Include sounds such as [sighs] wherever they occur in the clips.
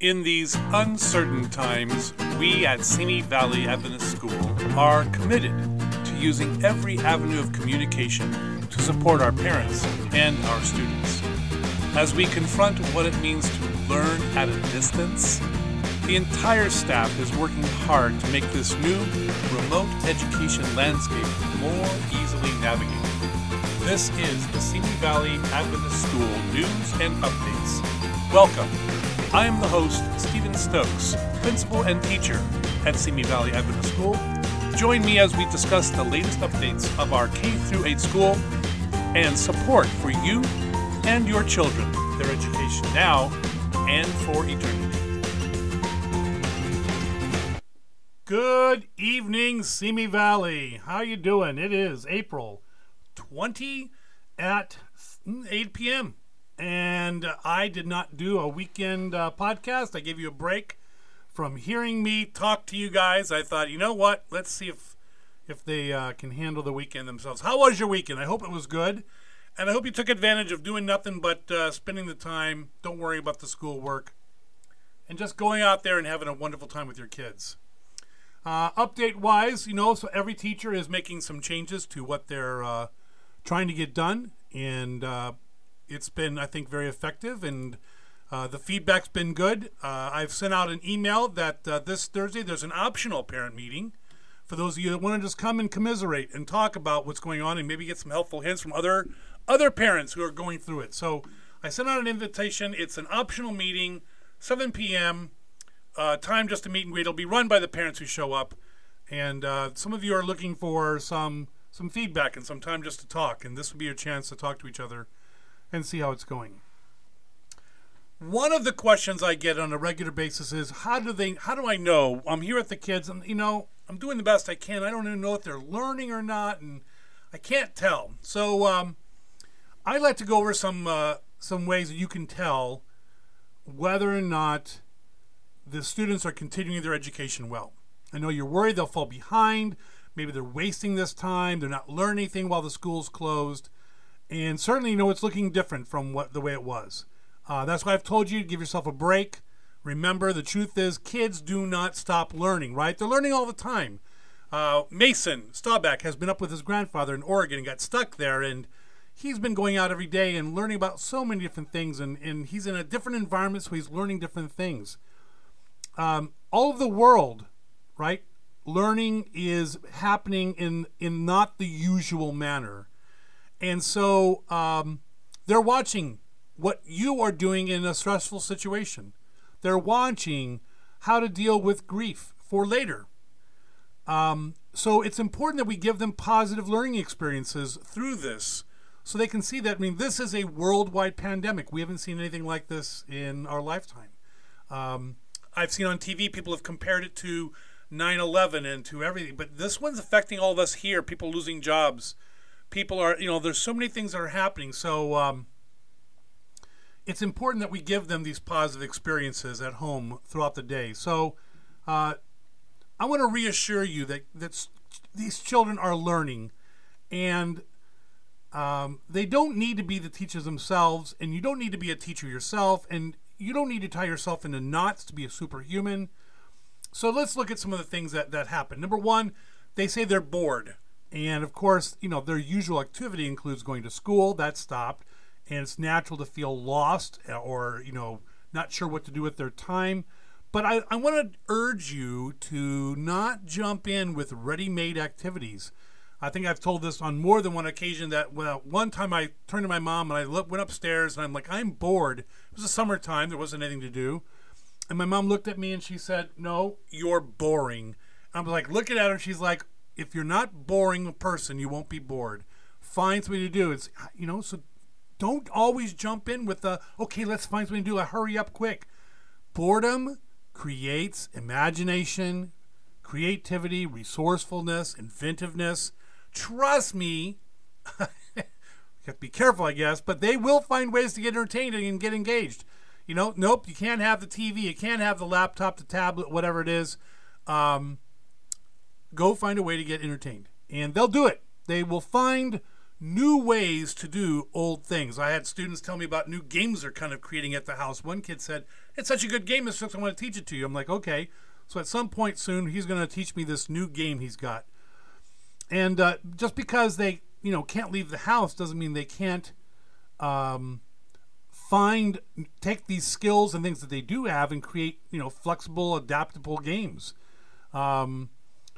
In these uncertain times, we at Simi Valley Adventist School are committed to using every avenue of communication to support our parents and our students. As we confront what it means to learn at a distance, the entire staff is working hard to make this new remote education landscape more easily navigated. This is the Simi Valley Adventist School News and Updates. Welcome. I am the host, Stephen Stokes, principal and teacher at Simi Valley Adventist School. Join me as we discuss the latest updates of our K through 8 school and support for you and your children, their education now and for eternity. Good evening, Simi Valley. How you doing? It is April 20 at 8 p.m and I did not do a weekend uh, podcast. I gave you a break from hearing me talk to you guys. I thought, you know what? Let's see if if they uh, can handle the weekend themselves. How was your weekend? I hope it was good, and I hope you took advantage of doing nothing but uh, spending the time. Don't worry about the school work, and just going out there and having a wonderful time with your kids. Uh, update wise, you know, so every teacher is making some changes to what they're uh, trying to get done, and uh, it's been, I think, very effective, and uh, the feedback's been good. Uh, I've sent out an email that uh, this Thursday there's an optional parent meeting for those of you that want to just come and commiserate and talk about what's going on and maybe get some helpful hints from other other parents who are going through it. So I sent out an invitation. It's an optional meeting, 7 p.m. Uh, time just to meet and greet. It'll be run by the parents who show up, and uh, some of you are looking for some some feedback and some time just to talk. And this will be your chance to talk to each other and see how it's going. One of the questions I get on a regular basis is how do they how do I know I'm here with the kids and you know I'm doing the best I can I don't even know if they're learning or not and I can't tell so um, I like to go over some uh, some ways that you can tell whether or not the students are continuing their education well. I know you're worried they'll fall behind. Maybe they're wasting this time. They're not learning anything while the school's closed and certainly you know it's looking different from what the way it was. Uh, that's why I've told you to give yourself a break. Remember, the truth is, kids do not stop learning. Right? They're learning all the time. Uh, Mason Staubach has been up with his grandfather in Oregon and got stuck there, and he's been going out every day and learning about so many different things. And, and he's in a different environment, so he's learning different things. Um, all of the world, right? Learning is happening in in not the usual manner. And so um, they're watching what you are doing in a stressful situation. They're watching how to deal with grief for later. Um, so it's important that we give them positive learning experiences through this so they can see that. I mean, this is a worldwide pandemic. We haven't seen anything like this in our lifetime. Um, I've seen on TV people have compared it to 9 11 and to everything, but this one's affecting all of us here, people losing jobs people are you know there's so many things that are happening. So um, it's important that we give them these positive experiences at home throughout the day. So uh, i want to reassure you that that these children are learning and um, they don't need to be the teachers themselves and you don't need to be a teacher yourself and you don't need to tie yourself into knots to be a superhuman. So let's look at some of the things that, that happen number one they say they're bored and of course, you know, their usual activity includes going to school, that stopped, and it's natural to feel lost uh, or, you know, not sure what to do with their time. But I, I want to urge you to not jump in with ready made activities. I think I've told this on more than one occasion that well, one time I turned to my mom and I went upstairs and I'm like, I'm bored. It was the summertime, there wasn't anything to do. And my mom looked at me and she said, No, you're boring. I'm like looking at her she's like, if you're not boring a person, you won't be bored. Find something to do. It's you know, so don't always jump in with the okay, let's find something to do. A hurry up quick. Boredom creates imagination, creativity, resourcefulness, inventiveness. Trust me. [laughs] have to be careful, I guess, but they will find ways to get entertained and get engaged. You know, nope, you can't have the TV, you can't have the laptop, the tablet, whatever it is. Um, go find a way to get entertained. And they'll do it. They will find new ways to do old things. I had students tell me about new games they're kind of creating at the house. One kid said, It's such a good game, Mr. Six, I want to teach it to you. I'm like, Okay. So at some point soon, he's going to teach me this new game he's got. And uh, just because they, you know, can't leave the house doesn't mean they can't um, find, take these skills and things that they do have and create, you know, flexible, adaptable games. Um,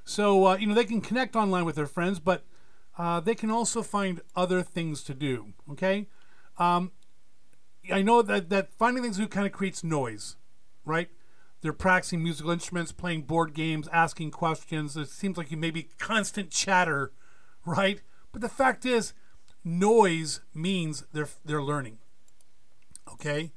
so, uh, you know, they can connect online with their friends, but uh, they can also find other things to do. Okay. Um, I know that, that finding things to do kind of creates noise, right? They're practicing musical instruments, playing board games, asking questions. It seems like you may be constant chatter, right? But the fact is, noise means they're they're learning. Okay,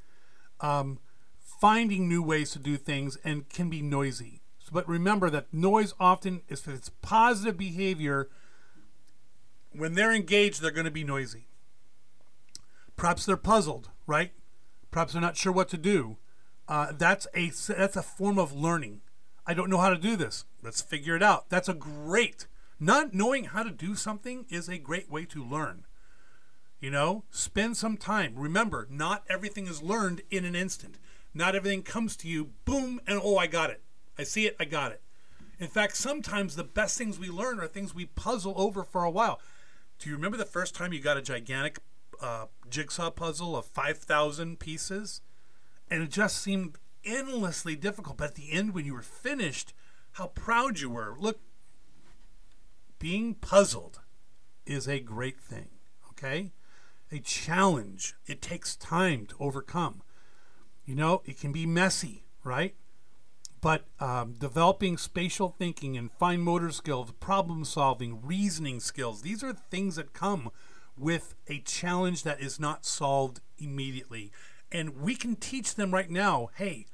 um, finding new ways to do things and can be noisy. But remember that noise often, if it's positive behavior, when they're engaged, they're going to be noisy. Perhaps they're puzzled, right? Perhaps they're not sure what to do uh, that's a that's a form of learning. I don't know how to do this. Let's figure it out. That's a great. Not knowing how to do something is a great way to learn. You know, spend some time. Remember, not everything is learned in an instant. Not everything comes to you, boom, and oh, I got it. I see it, I got it. In fact, sometimes the best things we learn are things we puzzle over for a while. Do you remember the first time you got a gigantic uh, jigsaw puzzle of 5,000 pieces? and it just seemed endlessly difficult. But at the end, when you were finished, how proud you were. Look, being puzzled is a great thing, okay? A challenge. It takes time to overcome. You know, it can be messy, right? But um, developing spatial thinking and fine motor skills, problem solving, reasoning skills, these are things that come with a challenge that is not solved immediately. And we can teach them right now hey,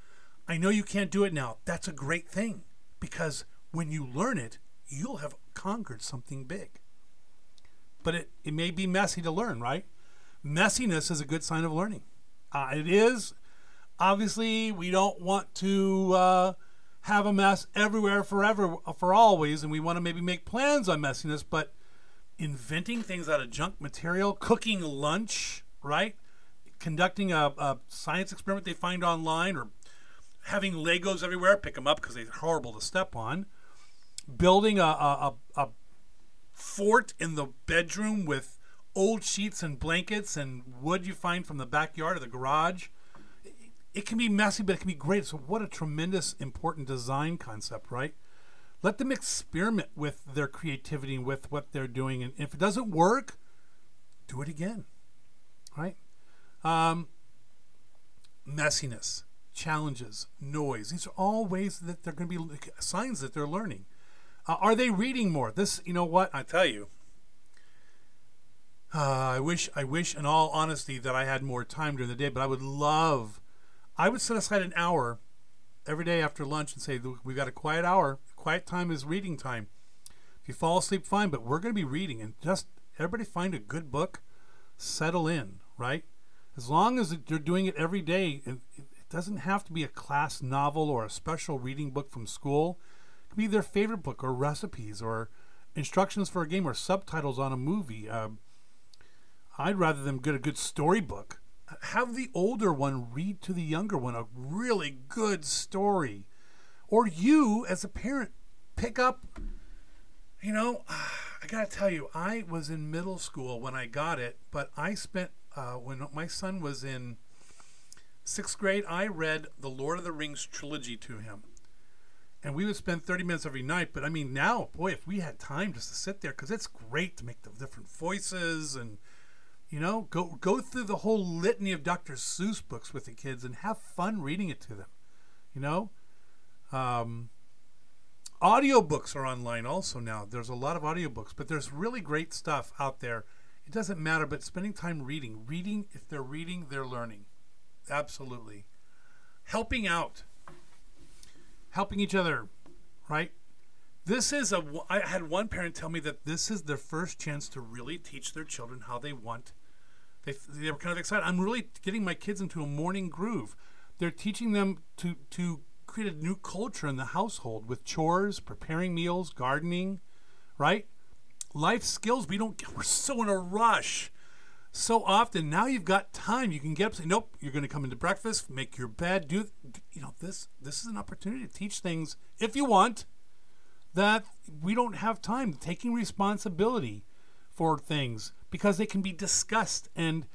I know you can't do it now. That's a great thing because when you learn it, you'll have conquered something big. But it, it may be messy to learn, right? Messiness is a good sign of learning. Uh, it is. Obviously, we don't want to uh, have a mess everywhere forever, for always, and we want to maybe make plans on messiness, but inventing things out of junk material, cooking lunch, right? conducting a, a science experiment they find online or having Legos everywhere, pick them up because they're horrible to step on. Building a, a, a, fort in the bedroom with old sheets and blankets and wood you find from the backyard or the garage. It, can be messy, but it can be great. So, what a tremendous, important design concept, right? Let them experiment with their creativity and with what they're doing. And if it doesn't work, do it again, right? Um, messiness, challenges, noise. These are all ways that they're going to be signs that they're learning. Uh, are they reading more? This, you know what? I tell you. Uh, I wish, I wish, in all honesty, that I had more time during the day. But I would love, I would set aside an hour every day after lunch and say, "We've got a quiet hour. Quiet time is reading time. If you fall asleep, fine. But we're going to be reading, and just everybody find a good book, settle in, right? as long as they're doing it every day, it, it doesn't have to be a class novel or a special reading book from school. It could be their favorite book or recipes or instructions for a game or subtitles on a movie. Uh, I'd rather them get a good storybook. Have the older one read to the younger one a really good story. Or you, as a parent, pick up. You know, [sighs] I got to tell you, I was in middle school when I got it, but I spent uh, when my son was in sixth grade, I read the Lord of the Rings trilogy to him. And we would spend 30 minutes every night. But I mean, now, boy, if we had time just to sit there, because it's great to make the different voices and, you know, go, go through the whole litany of Dr. Seuss books with the kids and have fun reading it to them, you know? Um, audiobooks are online also now. There's a lot of audiobooks, but there's really great stuff out there it doesn't matter, but spending time reading. Reading, if they're reading, they're learning. Absolutely. Helping out. Helping each other, right? This is a. I had one parent tell me that this is their first chance to really teach their children how they want. They, they were kind of excited. I'm really getting my kids into a morning groove. They're teaching them to, to create a new culture in the household with chores, preparing meals, gardening, right? life skills we don't we're so in a rush so often now you've got time you can get up say nope you're going to come into breakfast make your bed do you know this this is an opportunity to teach things if you want that we don't have time taking responsibility for things because they can be discussed and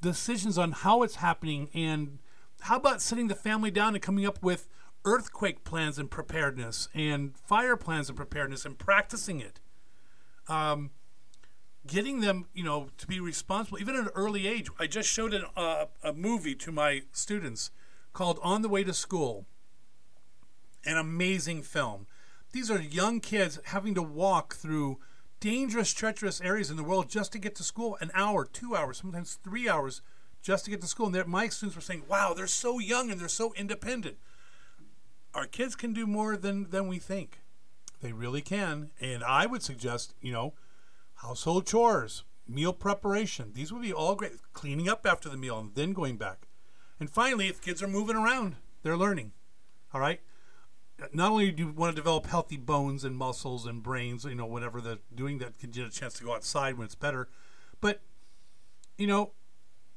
decisions on how it's happening. And how about sitting the family down and coming up with earthquake plans and preparedness and fire plans and preparedness and practicing it? Um, getting them you know to be responsible. Even at an early age i just showed an, uh, a movie to my students called on the way to school. An amazing film. These are young kids having to walk through dangerous, treacherous areas in the world just to get to school an hour, two hours, sometimes three hours just to get to school. And my students were saying, wow, they're so young and they're so independent. Our kids can do more than, than we think. They really can. And I would suggest, you know, household chores, meal preparation. These would be all great. Cleaning up after the meal and then going back. And finally, if kids are moving around, they're learning. All right not only do you want to develop healthy bones and muscles and brains, you know, whatever they're doing that can get a chance to go outside when it's better, but you know,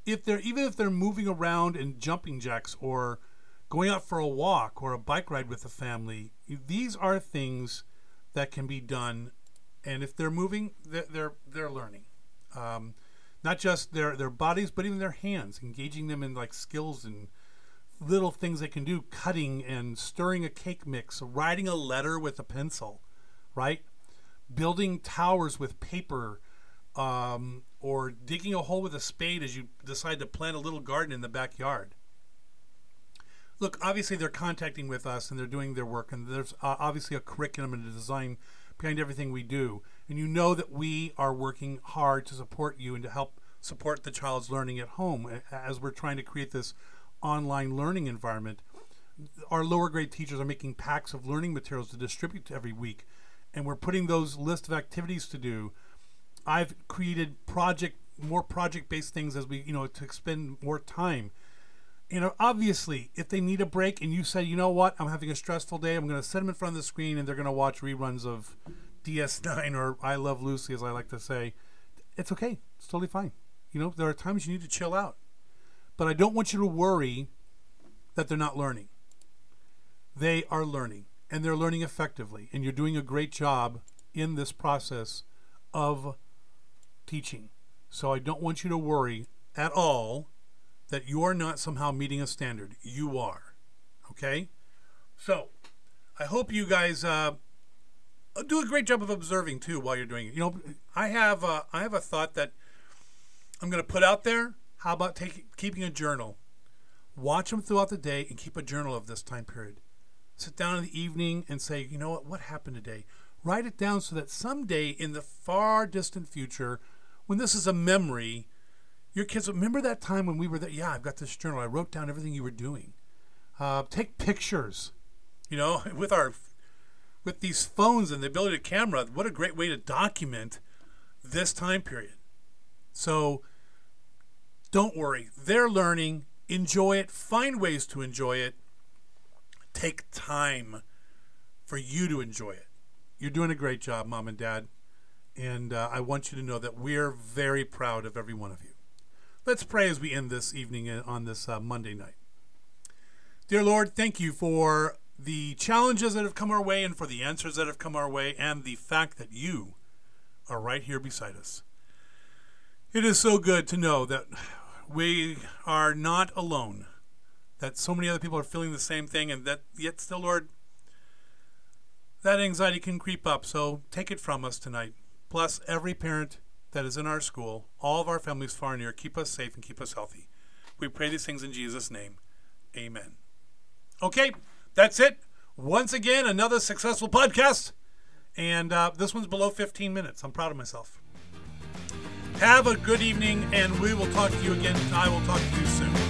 if they're even if they're moving around and jumping jacks or going out for a walk or a bike ride with the family, these are things that can be done, and if they're moving, they're they're, they're learning. Um, not just their their bodies, but even their hands, engaging them in like skills and little things they can do cutting and stirring a cake mix, writing a letter with a pencil, right? Building towers with paper, um, or digging a hole with a spade as you decide to plant a little garden in the backyard. Look, obviously they're contacting with us and they're doing their work, and there's uh, obviously a curriculum and a design behind everything we do. And you know that we are working hard to support you and to help support the child's learning at home as we're trying to create this online learning environment, our lower grade teachers are making packs of learning materials to distribute every week, and we're putting those list of activities to do. I've created project more project based things as we you know to spend more time. You know, obviously, if they need a break and you say, you know what, I'm having a stressful day, I'm going to set them in front of the screen and they're going to watch reruns of DS9 or I Love Lucy, as I like to say, it's okay. It's totally fine. You know, there are times you need to chill out. But I don't want you to worry that they're not learning. They are learning, and they're learning effectively, and you're doing a great job in this process of teaching. So I don't want you to worry at all that you are not somehow meeting a standard. You are. Okay? So I hope you guys uh, do a great job of observing too while you're doing it. You know, I have uh, I have a thought that I'm going to put out there how about taking keeping a journal? Watch them throughout the day and keep a journal of this time period. Sit down in the evening and say, you know what, what happened today? Write it down so that someday in the far distant future, when this is a memory, your kids remember that time when we were there. Yeah, I've got this journal. I wrote down everything you were doing. Uh, take pictures. You know, [laughs] with our with these phones and the ability to camera, what a great way to document this time period. So don't worry. They're learning. Enjoy it. Find ways to enjoy it. Take time for you to enjoy it. You're doing a great job, mom and dad. And uh, I want you to know that we're very proud of every one of you. Let's pray as we end this evening uh, on this uh, Monday night. Dear Lord, thank you for the challenges that have come our way and for the answers that have come our way and the fact that you are right here beside us. It is so good to know that we are not alone, that so many other people are feeling the same thing, and that yet still, Lord, that anxiety can creep up. So take it from us tonight. Plus, every parent that is in our school, all of our families far and near, keep us safe and keep us healthy. We pray these things in Jesus' name. Amen. Okay, that's it. Once again, another successful podcast. And uh, this one's below 15 minutes. I'm proud of myself. Have a good evening, and we will talk to you again. I will talk to you soon.